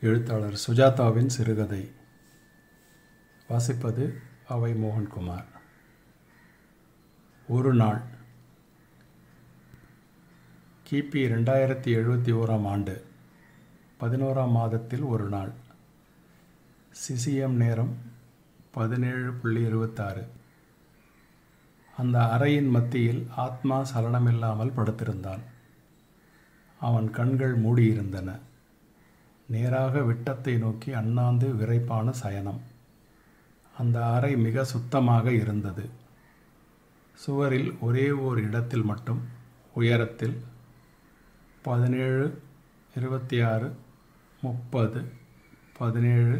எழுத்தாளர் சுஜாதாவின் சிறுகதை. வாசிப்பது அவை மோகன்குமார். ஒரு நாள் கிபி ரெண்டாயிரத்தி எழுபத்தி ஓராம் ஆண்டு பதினோராம் மாதத்தில் ஒரு நாள் சிசிஎம் நேரம் பதினேழு புள்ளி இருபத்தாறு. அந்த அறையின் மத்தியில் ஆத்மா சலனமில்லாமல் படுத்திருந்தான். அவன் கண்கள் மூடியிருந்தன. நேராக விட்டத்தை நோக்கி அண்ணாந்து விரைப்பான சயனம். அந்த அறை மிக சுத்தமாக இருந்தது. சுவரில் ஒரே ஓர் இடத்தில் மட்டும் உயரத்தில் பதினேழு இருபத்தி ஆறு முப்பது பதினேழு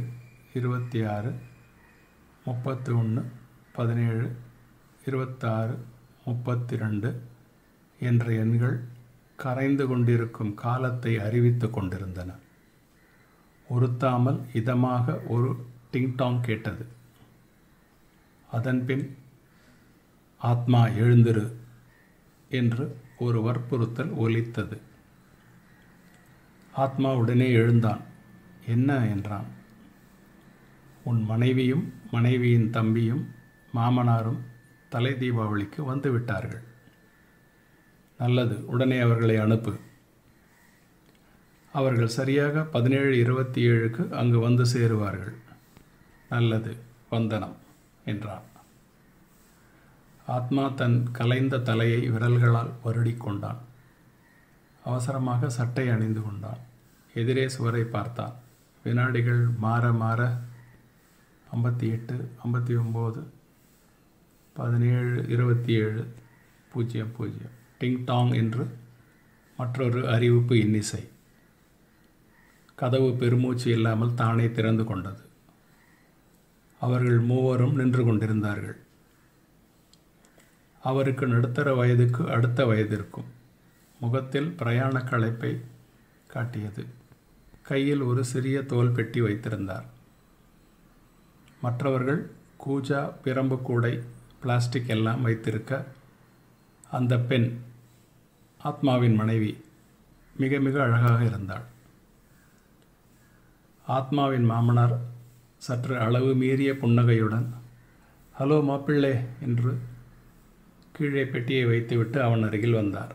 இருபத்தி ஆறு முப்பத்தி ஒன்று பதினேழு இருபத்தாறு முப்பத்தி ரெண்டு என்ற எண்கள் கரைந்து கொண்டிருக்கும் காலத்தை அறிவித்து கொண்டிருந்தன. உறுத்தாமல் இதமாக ஒரு டிங்டாங் கேட்டது. அதன்பின் ஆத்மா எழுந்திரு என்று ஒரு வற்புறுத்தல் ஒலித்தது. ஆத்மா உடனே எழுந்தான். என்ன? என்றான். உன் மனைவியும் மனைவியின் தம்பியும் மாமனாரும் தலை தீபாவளிக்கு வந்துவிட்டார்கள் நல்லது உடனே அவர்களை அனுப்பு. அவர்கள் சரியாக பதினேழு இருபத்தி ஏழுக்கு அங்கு வந்து சேருவார்கள். நல்லது வந்தனம் என்றான். ஆத்மா தன் கலைந்த தலையை விரல்களால் வருடி கொண்டான். அவசரமாக சட்டை அணிந்து கொண்டான். எதிரே சுவரை பார்த்தான். வினாடிகள் மாற மாற ஐம்பத்தி எட்டு ஐம்பத்தி ஒம்பது பதினேழு இருபத்தி ஏழு பூஜ்ஜியம் பூஜ்ஜியம். டிங் டாங் என்று மற்றொரு அறிவிப்பு இன்னிசை. கதவு பெருமூச்சு இல்லாமல் தானே திறந்து கொண்டது. அவர்கள் மூவரும் நின்று கொண்டிருந்தார்கள். அவருக்கு நடுத்தர வயதுக்கு அடுத்த வயதிற்கும் முகத்தில் பிரயாண களைப்பை காட்டியது. கையில் ஒரு சிறிய தோல் பெட்டி வைத்திருந்தார். மற்றவர்கள் கூஜா பிரம்பு கூடை பிளாஸ்டிக் எல்லாம் வைத்திருக்க அந்த பெண் ஆத்மாவின் மனைவி மிக மிக அழகாக இருந்தாள். ஆத்மாவின் மாமனார் சற்று அளவு மீறிய புன்னகையுடன் ஹலோ மாப்பிள்ளே என்று கீழே பெட்டியை வைத்துவிட்டு அவன் அருகில் வந்தார்.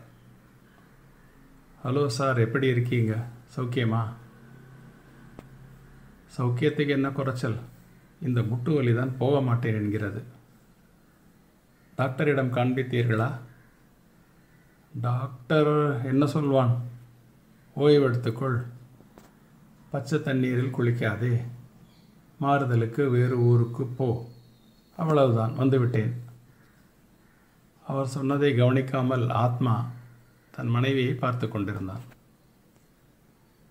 ஹலோ சார் எப்படி இருக்கீங்க? சௌக்கியமா? சௌக்கியத்துக்கு என்ன குறைச்சல்? இந்த முட்டு வலி தான் போக மாட்டேன் என்கிறது. டாக்டரிடம் காண்பித்தீர்களா? டாக்டர் என்ன சொல்வான்? ஓய்வெடுத்துக்கொள் பச்சை தண்ணீரில் குளிக்காதே. மாறுதலுக்கு வேறு ஊருக்கு போ. அவ்வளவுதான் வந்துவிட்டேன். அவர் சொன்னதை கவனிக்காமல் ஆத்மா தன் மனைவியை பார்த்து கொண்டிருந்தான்.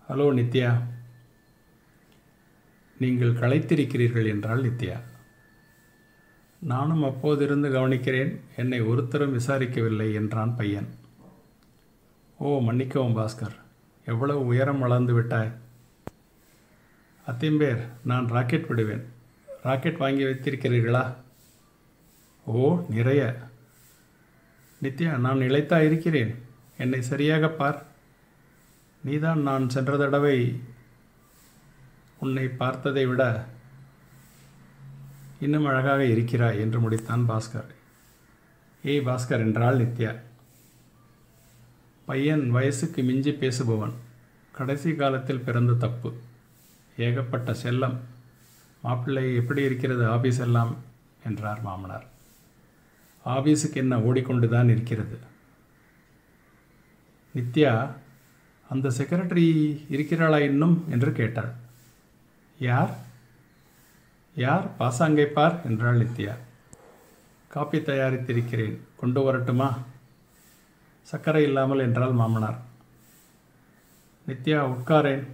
ஹலோ நித்யா. நீங்கள் களைத்திருக்கிறீர்கள் என்றால் நித்யா. நானும் அப்போதிருந்து கவனிக்கிறேன். என்னை ஒருத்தரும் விசாரிக்கவில்லை என்றான் பையன். ஓ மன்னிக்கவும் பாஸ்கர். எவ்வளவு உயரம் வளர்ந்து விட்டாய். அத்திம்பேர் நான் ராக்கெட் விடுவேன். ராக்கெட் வாங்கி வைத்திருக்கிறீர்களா? ஓ நிறைய. நித்யா நான் இழைத்தா இருக்கிறேன். என்னை சரியாக பார். நீதான் நான் சென்ற தடவை உன்னை பார்த்ததை விட இன்னும் அழகாக இருக்கிறாய் என்று முடித்தான் பாஸ்கர். ஏய் பாஸ்கர் என்றாள் நித்யா. பையன் வயசுக்கு மிஞ்சி பேசுபவன். கடைசி காலத்தில் பிறந்த தப்பு. ஏகப்பட்ட செல்லம். மாப்பிள்ளை எப்படி இருக்கிறது ஆபீஸ் எல்லாம்? என்றார் மாமனார். ஆபீஸுக்கு என்ன ஓடிக்கொண்டு தான் இருக்கிறது? நித்யா அந்த செக்ரட்டரி இருக்கிறாளா இன்னும்? என்று கேட்டாள். யார்? யார் பாசாங்கை பார்? என்றாள் நித்யா. காப்பி தயாரித்திருக்கிறேன். கொண்டு வரட்டுமா? சர்க்கரை இல்லாமல் என்றால் மாமனார். நித்யா உட்காரேன்.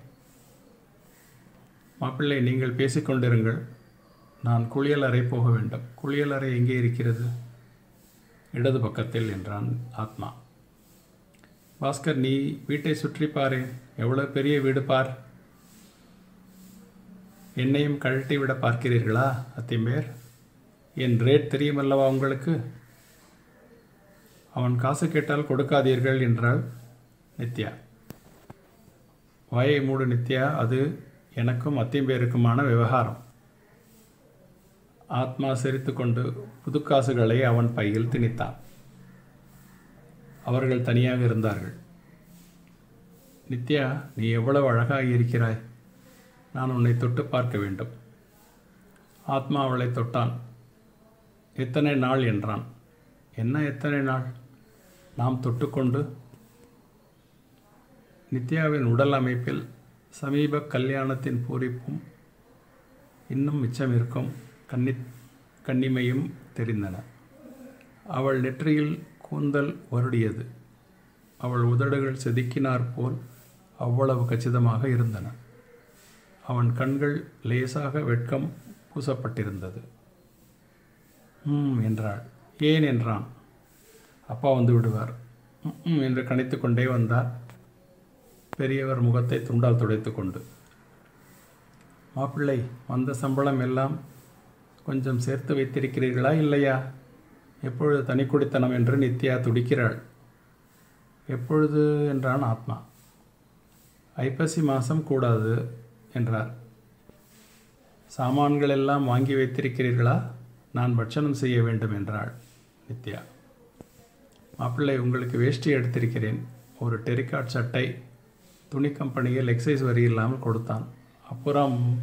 மாப்பிள்ளை நீங்கள் பேசிக்கொண்டிருங்கள். நான் குளியல் அறை போக வேண்டும். குளியல் அறை எங்கே இருக்கிறது? இடது பக்கத்தில் என்றான் ஆத்மா. பாஸ்கர் நீ வீட்டை சுற்றி பாரு எவ்வளோ பெரிய வீடு பார். என்னையும் கழட்டி விட பார்க்கிறீர்களா அத்திம்பேர்? என் ரேட் தெரியுமல்லவா உங்களுக்கு? அவன் காசு கேட்டால் கொடுக்காதீர்கள் என்றாள் நித்யா. வாயை மூடு நித்யா அது எனக்கும் அத்திம்பேருக்குமான விவகாரம். ஆத்மா சிரித்துக்கொண்டு புதுக்காசுகளை அவன் பையில் திணித்தான். அவர்கள் தனியாக இருந்தார்கள். நித்யா நீ எவ்வளவு அழகாக இருக்கிறாய். நான் உன்னை தொட்டு பார்க்க வேண்டும். ஆத்மா அவளை தொட்டான். எத்தனை நாள் என்றான். என்ன எத்தனை நாள்? நாம் தொட்டுக்கொண்டு? நித்யாவின் உடல் அமைப்பில் சமீப கல்யாணத்தின் பூரிப்பும் இன்னும் மிச்சம் இருக்கும் கன்னி கன்னிமையும் தெரிந்தன. அவள் நெற்றியில் கூந்தல் வருடியது. அவள் உதடுகள் செதுக்கினார் போல் அவ்வளவு கச்சிதமாக இருந்தன. அவன் கண்கள் லேசாக வெட்கம் பூசப்பட்டிருந்தது. ம் என்றாள். ஏன் என்றான். அப்பா வந்து விடுவார். ம் என்று கணித்து கொண்டே வந்தார். பெரியவர் முகத்தை துண்டால் துடைத்து கொண்டு. மாப்பிள்ளை வந்த சம்பளம் எல்லாம் கொஞ்சம் சேர்த்து வைத்திருக்கிறீர்களா இல்லையா? எப்பொழுது தனி குடித்தனம் என்று நித்யா துடிக்கிறாள். எப்பொழுது? என்றான் ஆத்மா. ஐப்பசி மாதம் கூடாது என்றார். சாமான்கள் எல்லாம் வாங்கி வைத்திருக்கிறீர்களா? நான் பட்சணம் செய்ய வேண்டும் என்றாள் நித்யா. மாப்பிள்ளை உங்களுக்கு வேஷ்டி எடுத்திருக்கிறேன். ஒரு டெரிகாட் சட்டை துணி கம்பெனியில் எக்ஸைஸ் வரி இல்லாமல் கொடுத்தான். அப்புறம்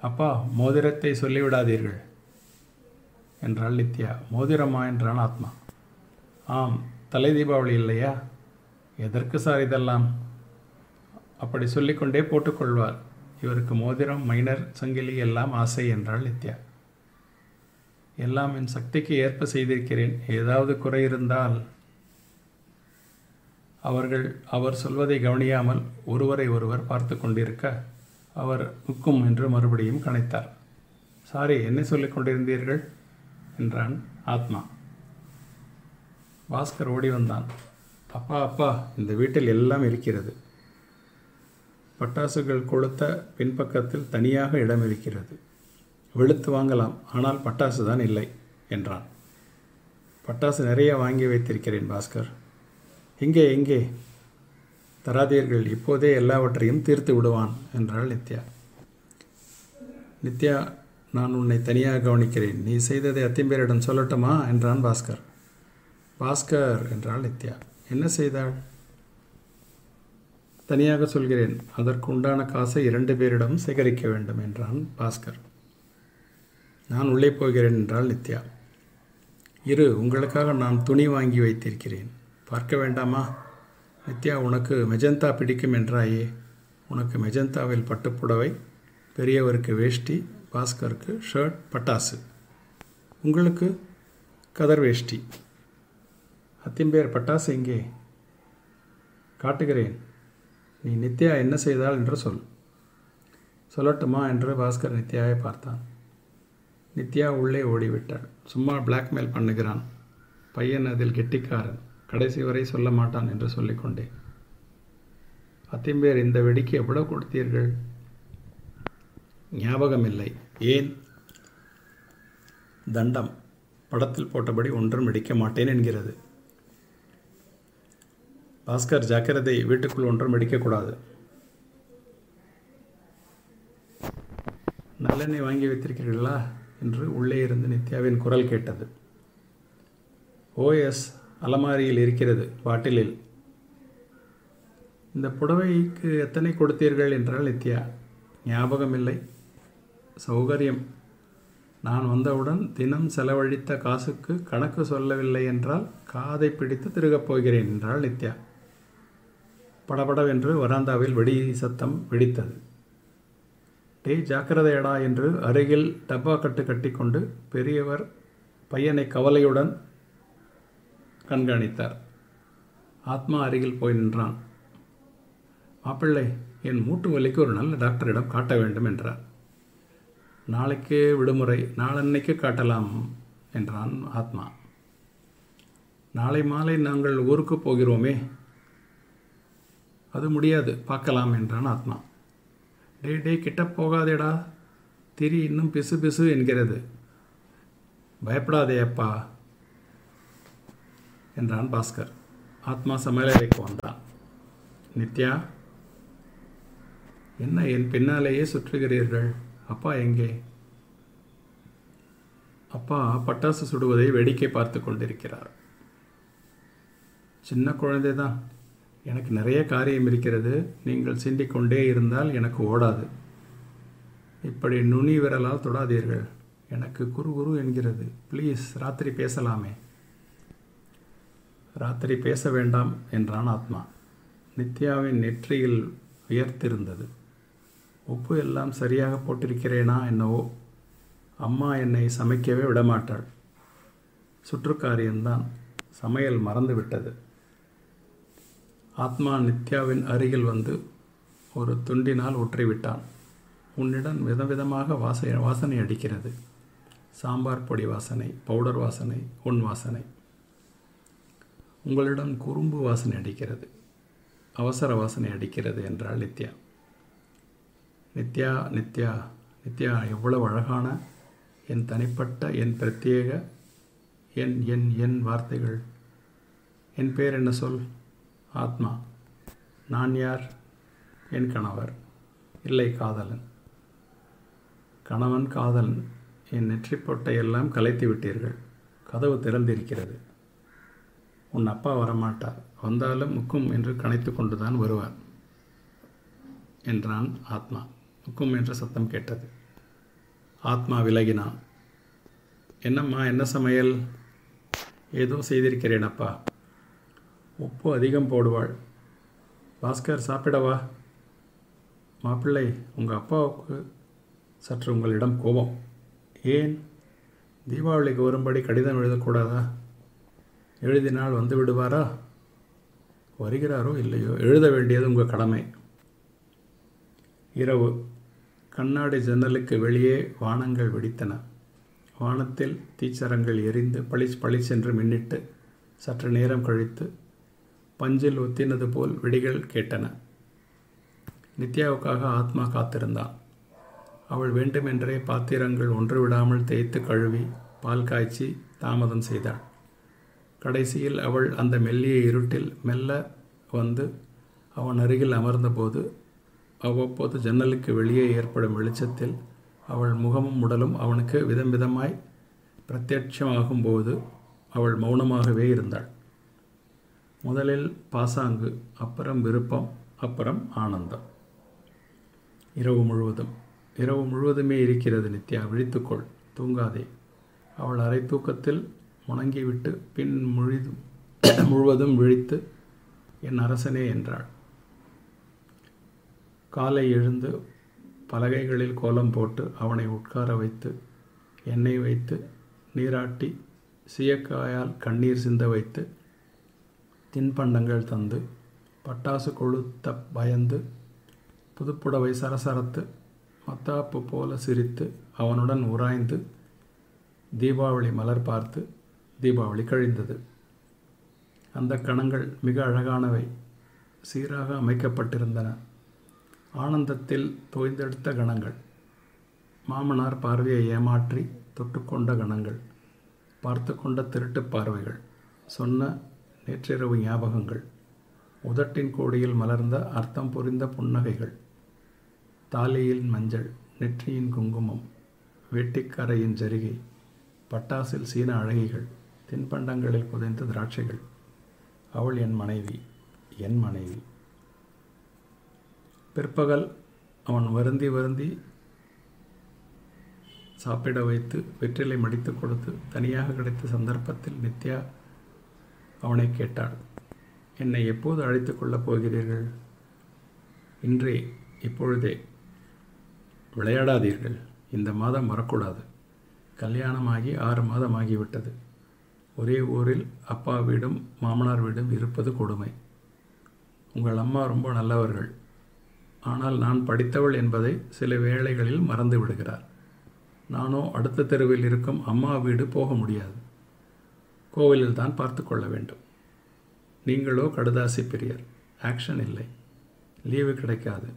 அப்பா மோதிரத்தை சொல்லிவிடாதீர்கள் என்றாள் நித்யா. மோதிரமா? என்றான் ஆத்மா. ஆம் தலை தீபாவளி இல்லையா? எதற்கு சார் இதெல்லாம்? அப்படி சொல்லிக்கொண்டே போட்டுக்கொள்வார். இவருக்கு மோதிரம் மைனர் சங்கிலி எல்லாம் ஆசை என்றாள் நித்யா. எல்லாம் என் சக்திக்கு ஏற்ப செய்திருக்கிறேன். ஏதாவது குறை இருந்தால் அவர்கள் அவர் சொல்வதை கவனியாமல் ஒருவரை ஒருவர் பார்த்து கொண்டிருக்க அவர் உக்கும் என்று மறுபடியும் கணைத்தார் சாரி என்ன சொல்லிக் கொண்டிருந்தீர்கள்? என்றான் ஆத்மா. பாஸ்கர் ஓடி வந்தான். அப்பா அப்பா இந்த வீட்டில் எல்லாம் இருக்கிறது. பட்டாசுகள் கொளுத்த பின்பக்கத்தில் தனியாக இடம் இருக்கிறது. வெளுத்து வாங்கலாம் ஆனால் பட்டாசு தான் இல்லை என்றான். பட்டாசு நிறைய வாங்கி வைத்திருக்கிறேன் பாஸ்கர். இங்கே எங்கே தராதீர்கள் இப்போதே எல்லாவற்றையும் தீர்த்து விடுவான் என்றாள் நித்யா. நித்யா நான் உன்னை தனியாக கவனிக்கிறேன். நீ செய்ததை அத்திம்பேரிடம் சொல்லட்டுமா? என்றான் பாஸ்கர். பாஸ்கர் என்றாள் நித்யா. என்ன செய்தாள்? தனியாக சொல்கிறேன். அதற்கு உண்டான காசை இரண்டு பேரிடம் சேகரிக்க வேண்டும் என்றான் பாஸ்கர். நான் உள்ளே போகிறேன் என்றாள் நித்யா. இரு உங்களுக்காக நான் துணி வாங்கி வைத்திருக்கிறேன். பார்க்க வேண்டாமா? நித்யா உனக்கு மெஜந்தா பிடிக்கும் என்றாயே. உனக்கு மெஜந்தாவில் பட்டுப்புடவை பெரியவருக்கு வேஷ்டி பாஸ்கருக்கு ஷர்ட் பட்டாசு. உங்களுக்கு கதர் வேஷ்டி. அத்திம்பேர் பட்டாசு எங்கே? காட்டுகிறேன். நீ நித்யா என்ன செய்தாள் என்று சொல். சொல்லட்டுமா என்று பாஸ்கர் நித்யாவை பார்த்தான். நித்யா உள்ளே ஓடிவிட்டாள். சும்மா பிளாக்மெயில் பண்ணுகிறான். பையன் அதில் கெட்டிக்காரன். கடைசி வரை சொல்ல மாட்டான் என்று சொல்லிக்கொண்டேன். அத்திம்பேர் இந்த வெடிக்கு எவ்வளவு கொடுத்தீர்கள்? ஞாபகம் இல்லை ஏன்? தண்டம். படத்தில் போட்டபடி ஒன்றும் வெடிக்க மாட்டேன் என்கிறது. பாஸ்கர் ஜாக்கிரதை வீட்டுக்குள் ஒன்றும் வெடிக்கக்கூடாது. நல்லெண்ணெய் வாங்கி வைத்திருக்கிறீர்களா? என்று உள்ளே இருந்து நித்யாவின் குரல் கேட்டது. ஓஎஸ் அலமாரியில் இருக்கிறது பாட்டிலில். இந்த புடவைக்கு எத்தனை கொடுத்தீர்கள் என்றால் நித்யா ஞாபகமில்லை. சௌகரியம். நான் வந்தவுடன் தினம் செலவழித்த காசுக்கு கணக்கு சொல்லவில்லை என்றால் காதை பிடித்து திருகப் போகிறேன் என்றாள் நித்யா. படபடவென்று வராந்தாவில் வெடி சத்தம் வெடித்தது. டே ஜாக்கிரதையடா என்று அருகில் டப்பா கட்டு கட்டிக்கொண்டு பெரியவர் பையனை கவலையுடன் கண்காணித்தார். ஆத்மா அருகில் போய் நின்றான். மாப்பிள்ளை என் மூட்டு வலிக்கு ஒரு நல்ல டாக்டரிடம் காட்ட வேண்டும் என்றார். நாளைக்கு விடுமுறை நாளன்னைக்கு காட்டலாம் என்றான் ஆத்மா. நாளை மாலை நாங்கள் ஊருக்கு போகிறோமே. அது முடியாது பார்க்கலாம் என்றான் ஆத்மா. டே டே கிட்ட போகாதேடா. திரி இன்னும் பிசு பிசு என்கிறது. பயப்படாதே அப்பா. என்றான் பாஸ்கர். ஆத்மா சமையலறைக்கு வந்தான். நித்யா என்ன என் பின்னாலேயே சுற்றுகிறீர்கள்? அப்பா எங்கே? அப்பா பட்டாசு சுடுவதை வேடிக்கை பார்த்து கொண்டிருக்கிறார். சின்ன குழந்தை தான் எனக்கு நிறைய காரியம் இருக்கிறது. நீங்கள் சிந்திக்கொண்டே இருந்தால் எனக்கு ஓடாது. இப்படி நுனி விரலால் தொடாதீர்கள். எனக்கு குரு குரு என்கிறது. ப்ளீஸ் ராத்திரி பேசலாமே. ராத்திரி பேச வேண்டாம் என்றான் ஆத்மா. நித்யாவின் நெற்றியில் உயர்த்திருந்தது. உப்பு எல்லாம் சரியாக போட்டிருக்கிறேனா என்னவோ. அம்மா என்னை சமைக்கவே விடமாட்டாள். சுற்றுக்காரியம்தான் சமையல் மறந்து விட்டது ஆத்மா நித்யாவின் அருகில் வந்து ஒரு துண்டினால் ஊற்றிவிட்டான். உன்னிடம் விதவிதமாக வாச வாசனை அடிக்கிறது. சாம்பார் பொடி வாசனை பவுடர் வாசனை உன் வாசனை. உங்களிடம் குறும்பு வாசனை அடிக்கிறது அவசர வாசனை அடிக்கிறது என்றால் நித்யா. நித்யா நித்யா நித்யா எவ்வளவு அழகான என் தனிப்பட்ட என் பிரத்யேக என் என் என் வார்த்தைகள். என் பேர் என்ன சொல்? ஆத்மா. நான் யார்? என் கணவர். இல்லை காதலன். கணவன் காதலன். என் நெற்றிப்பொட்டை பொட்டையெல்லாம் கலைத்து விட்டீர்கள். கதவு திறந்திருக்கிறது. உன் அப்பா வரமாட்டார். வந்தாலும் முக்கும் என்று கணைத்து கொண்டுதான் வருவார் என்றான் ஆத்மா. முக்கும் என்ற சத்தம் கேட்டது. ஆத்மா விலகினான். என்னம்மா என்ன சமையல்? ஏதோ செய்திருக்கிறேன் அப்பா. உப்பு அதிகம் போடுவாள். பாஸ்கர் சாப்பிடவா? மாப்பிள்ளை உங்கள் அப்பாவுக்கு சற்று உங்களிடம் கோபம். ஏன்? தீபாவளிக்கு வரும்படி கடிதம் எழுதக்கூடாதா? எழுதினால் வந்து விடுவாரா? வருகிறாரோ இல்லையோ? எழுத வேண்டியது உங்கள் கடமை. இரவு. கண்ணாடி ஜன்னலுக்கு வெளியே வானங்கள் வெடித்தன. வானத்தில் தீச்சரங்கள் எரிந்து பளிச் பளிச்சென்று மின்னிட்டு சற்று நேரம் கழித்து பஞ்சில் ஒத்தினது போல் வெடிகள் கேட்டன. நித்யாவுக்காக ஆத்மா காத்திருந்தான். அவள் வேண்டுமென்றே பாத்திரங்கள் ஒன்று விடாமல் தேய்த்து கழுவி பால் காய்ச்சி தாமதம் செய்தாள். கடைசியில் அவள் அந்த மெல்லிய இருட்டில் மெல்ல வந்து அவன் அருகில் அமர்ந்தபோது அவ்வப்போது ஜன்னலுக்கு வெளியே ஏற்படும் வெளிச்சத்தில் அவள் முகமும் உடலும் அவனுக்கு விதம் விதமாய் பிரத்யட்சமாகும்போது அவள் மௌனமாகவே இருந்தாள். முதலில் பாசாங்கு அப்புறம் விருப்பம் அப்புறம் ஆனந்தம். இரவு முழுவதும் இரவு முழுவதுமே இருக்கிறது நித்யா விழித்துக்கொள் தூங்காதே. அவள் அரை தூக்கத்தில் முணங்கிவிட்டு பின் முழுதும் முழுவதும் விழித்து என் அரசனே என்றாள். காலை எழுந்து பலகைகளில் கோலம் போட்டு அவனை உட்கார வைத்து எண்ணெய் வைத்து நீராட்டி சீயக்காயால் கண்ணீர் சிந்த வைத்து தின்பண்டங்கள் தந்து பட்டாசு கொளுத்த பயந்து புதுப்புடவை சரசரத்து மத்தாப்பு போல சிரித்து அவனுடன் உராய்ந்து தீபாவளி மலர் பார்த்து தீபாவளி கழிந்தது. அந்த கணங்கள் மிக அழகானவை. சீராக அமைக்கப்பட்டிருந்தன. ஆனந்தத்தில் தோய்ந்தெடுத்த கணங்கள். மாமனார் பார்வையை ஏமாற்றி தொட்டுக்கொண்ட கணங்கள். பார்த்து கொண்ட திருட்டு பார்வைகள். சொன்ன நேற்றிரவு ஞாபகங்கள். உதட்டின் கோடியில் மலர்ந்த அர்த்தம் புரிந்த புன்னகைகள். தாலியில் மஞ்சள் நெற்றியின் குங்குமம் வேட்டிக்கரையின் ஜரிகை பட்டாசில் சீன அழகிகள். தின்பண்டங்களில் புதைந்த திராட்சைகள். அவள் என் மனைவி என் மனைவி. பிற்பகல் அவன் வருந்தி வருந்தி சாப்பிட வைத்து வெற்றிலை மடித்து கொடுத்து தனியாக கிடைத்த சந்தர்ப்பத்தில் நித்யா அவனை கேட்டாள் என்னை எப்போது அழைத்து கொள்ளப் போகிறீர்கள்? இன்றே இப்பொழுதே. விளையாடாதீர்கள். இந்த மாதம் வரக்கூடாது. கல்யாணமாகி ஆறு மாதம் ஆகிவிட்டது ஒரே ஊரில் அப்பா வீடும் மாமனார் வீடும் இருப்பது கொடுமை. உங்கள் அம்மா ரொம்ப நல்லவர்கள். ஆனால் நான் படித்தவள் என்பதை சில வேளைகளில் மறந்து விடுகிறார். நானோ அடுத்த தெருவில் இருக்கும் அம்மா வீடு போக முடியாது. கோவிலில் தான் பார்த்து கொள்ள வேண்டும். நீங்களோ கடுதாசி பிரியர். ஆக்ஷன் இல்லை. லீவு கிடைக்காது.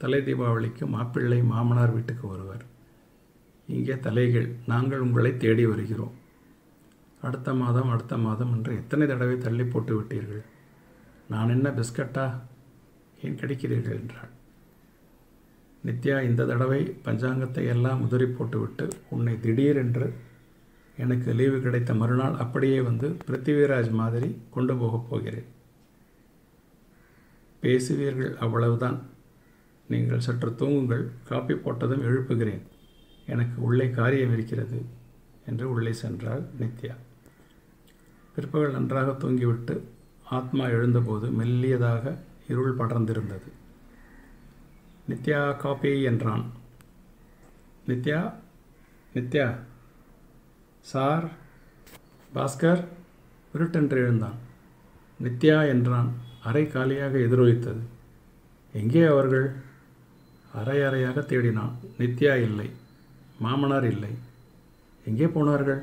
தலை தீபாவளிக்கு மாப்பிள்ளை மாமனார் வீட்டுக்கு வருவர். இங்கே தலைகள். நாங்கள் உங்களை தேடி வருகிறோம். அடுத்த மாதம் அடுத்த மாதம் என்று எத்தனை தடவை தள்ளி போட்டு விட்டீர்கள்? நான் என்ன பிஸ்கட்டா? ஏன் கிடைக்கிறீர்கள்? என்றாள். நித்யா இந்த தடவை பஞ்சாங்கத்தை எல்லாம் உதறி போட்டுவிட்டு உன்னை திடீரென்று எனக்கு லீவு கிடைத்த மறுநாள் அப்படியே வந்து பிருத்திவிராஜ் மாதிரி கொண்டு போகப் போகிறேன். பேசுவீர்கள் அவ்வளவுதான். நீங்கள் சற்று தூங்குங்கள். காப்பி போட்டதும் எழுப்புகிறேன். எனக்கு உள்ளே காரியம் இருக்கிறது என்று உள்ளே சென்றாள் நித்யா. பிற்பகல் நன்றாக தூங்கிவிட்டு ஆத்மா எழுந்தபோது மெல்லியதாக இருள் படர்ந்திருந்தது. நித்யா காப்பி என்றான். நித்யா நித்யா சார் பாஸ்கர் விருட்டென்று எழுந்தான். நித்யா என்றான். அறை காலியாக எதிரொலித்தது. எங்கே அவர்கள்? அரை அறையாக தேடினான். நித்யா இல்லை. மாமனார் இல்லை. எங்கே போனார்கள்?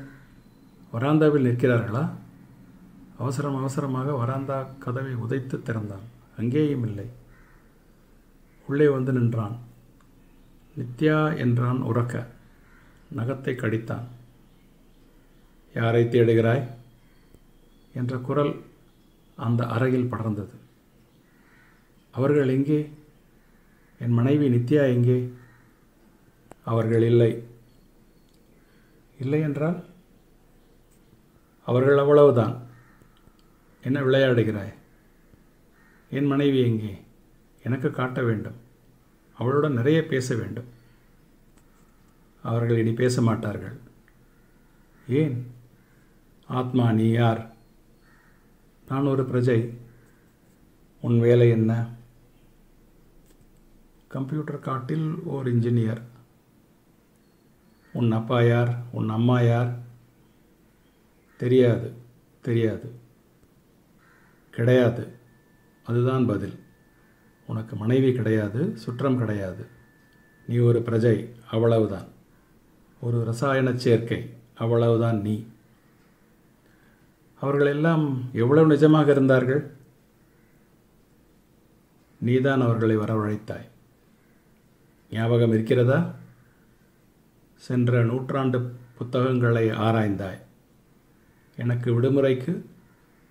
வராந்தாவில் நிற்கிறார்களா? அவசரம் அவசரமாக வராந்தா கதவை உதைத்து திறந்தான். அங்கேயும் இல்லை. உள்ளே வந்து நின்றான். நித்யா என்றான் உறக்க. நகத்தை கடித்தான். யாரை தேடுகிறாய்? என்ற குரல் அந்த அறையில் படர்ந்தது. அவர்கள் எங்கே? என் மனைவி நித்யா எங்கே? அவர்கள் இல்லை. இல்லை என்றால்? அவர்கள் அவ்வளவுதான். என்ன விளையாடுகிறாய்? என் மனைவி எங்கே? எனக்கு காட்ட வேண்டும். அவளுடன் நிறைய பேச வேண்டும். அவர்கள் இனி பேச மாட்டார்கள். ஏன்? ஆத்மா நீ யார்? நான் ஒரு பிரஜை. உன் வேலை என்ன? கம்ப்யூட்டர் காட்டில் ஓர் இன்ஜினியர். உன் அப்பா யார்? உன் அம்மா யார்? தெரியாது தெரியாது. கிடையாது. அதுதான் பதில். உனக்கு மனைவி கிடையாது சுற்றம் கிடையாது. நீ ஒரு பிரஜை அவ்வளவுதான். ஒரு ரசாயன சேர்க்கை அவ்வளவுதான் நீ. அவர்கள் எல்லாம் எவ்வளவு நிஜமாக இருந்தார்கள்? நீதான் அவர்களை வரவழைத்தாய். ஞாபகம் இருக்கிறதா? சென்ற நூற்றாண்டு புத்தகங்களை ஆராய்ந்தாய். எனக்கு விடுமுறைக்கு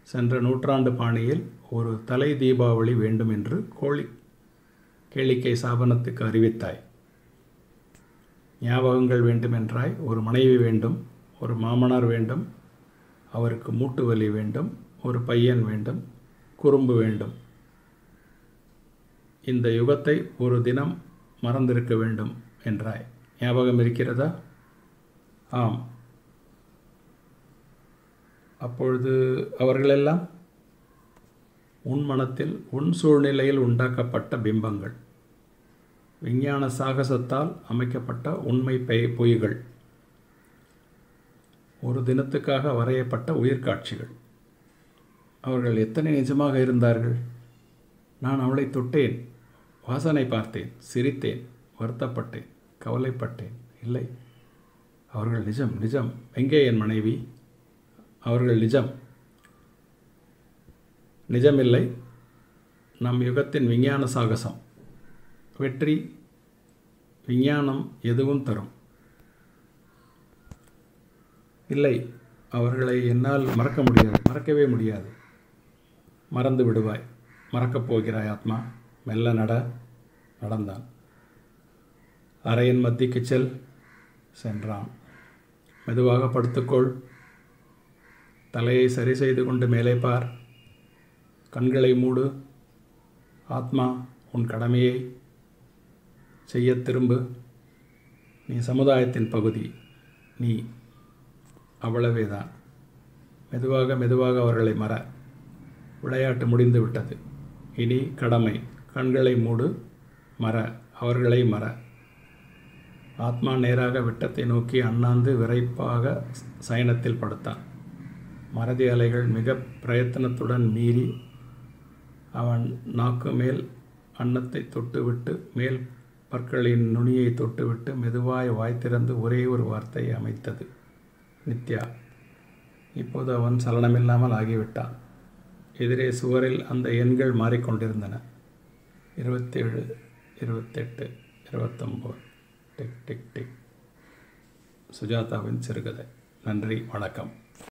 சென்ற நூற்றாண்டு பாணியில் ஒரு தலை தீபாவளி வேண்டும் என்று கோழி கேளிக்கை சாபனத்துக்கு அறிவித்தாய். ஞாபகங்கள் வேண்டுமென்றாய் ஒரு மனைவி வேண்டும் ஒரு மாமனார் வேண்டும் அவருக்கு மூட்டு வலி வேண்டும் ஒரு பையன் வேண்டும் குறும்பு வேண்டும். இந்த யுகத்தை ஒரு தினம் மறந்திருக்க வேண்டும் என்றாய். ஞாபகம் இருக்கிறதா? ஆம். அப்பொழுது அவர்களெல்லாம் உன் மனத்தில் உன் சூழ்நிலையில் உண்டாக்கப்பட்ட பிம்பங்கள் விஞ்ஞான சாகசத்தால் அமைக்கப்பட்ட உண்மை பெய் பொய்கள் ஒரு தினத்துக்காக வரையப்பட்ட உயிர்காட்சிகள். அவர்கள் எத்தனை நிஜமாக இருந்தார்கள்? நான் அவளை தொட்டேன் வாசனை பார்த்தேன் சிரித்தேன் வருத்தப்பட்டேன் கவலைப்பட்டேன். இல்லை அவர்கள் நிஜம் நிஜம். எங்கே என் மனைவி? அவர்கள் நிஜம். நிஜமில்லை. நம் யுகத்தின் விஞ்ஞான சாகசம். வெற்றி விஞ்ஞானம் எதுவும் தரும். இல்லை அவர்களை என்னால் மறக்க முடியாது மறக்கவே முடியாது. மறந்து விடுவாய். மறக்கப் போகிறாய் ஆத்மா. மெல்ல நட நடந்தான். அறையின் மத்திக்கு செல் சென்றான். மெதுவாக படுத்துக்கொள். தலையை சரி செய்து கொண்டு மேலே பார். கண்களை மூடு. ஆத்மா உன் கடமையை செய்ய திரும்பு. நீ சமுதாயத்தின் பகுதி. நீ அவ்வளவே தான் மெதுவாக மெதுவாக அவர்களை மற. விளையாட்டு முடிந்து விட்டது. இனி கடமை. கண்களை மூடு. மற. அவர்களை மற. ஆத்மா நேராக விட்டத்தை நோக்கி அண்ணாந்து விரைப்பாக சயனத்தில் படுத்தான். மறதி அலைகள் மிக பிரயத்தனத்துடன் மீறி அவன் நாக்கு மேல் அன்னத்தை தொட்டுவிட்டு மேல் பற்களின் நுனியை தொட்டுவிட்டு மெதுவாய் வாய்த்திறந்து ஒரே ஒரு வார்த்தையை அமைத்தது. நித்யா இப்போது அவன் சலனமில்லாமல் ஆகிவிட்டான். எதிரே சுவரில் அந்த எண்கள் மாறிக்கொண்டிருந்தன. இருபத்தேழு இருபத்தெட்டு இருபத்தொம்போது. Tick tick tick. சுஜாதாவின் சிறுகதை. நன்றி வணக்கம்.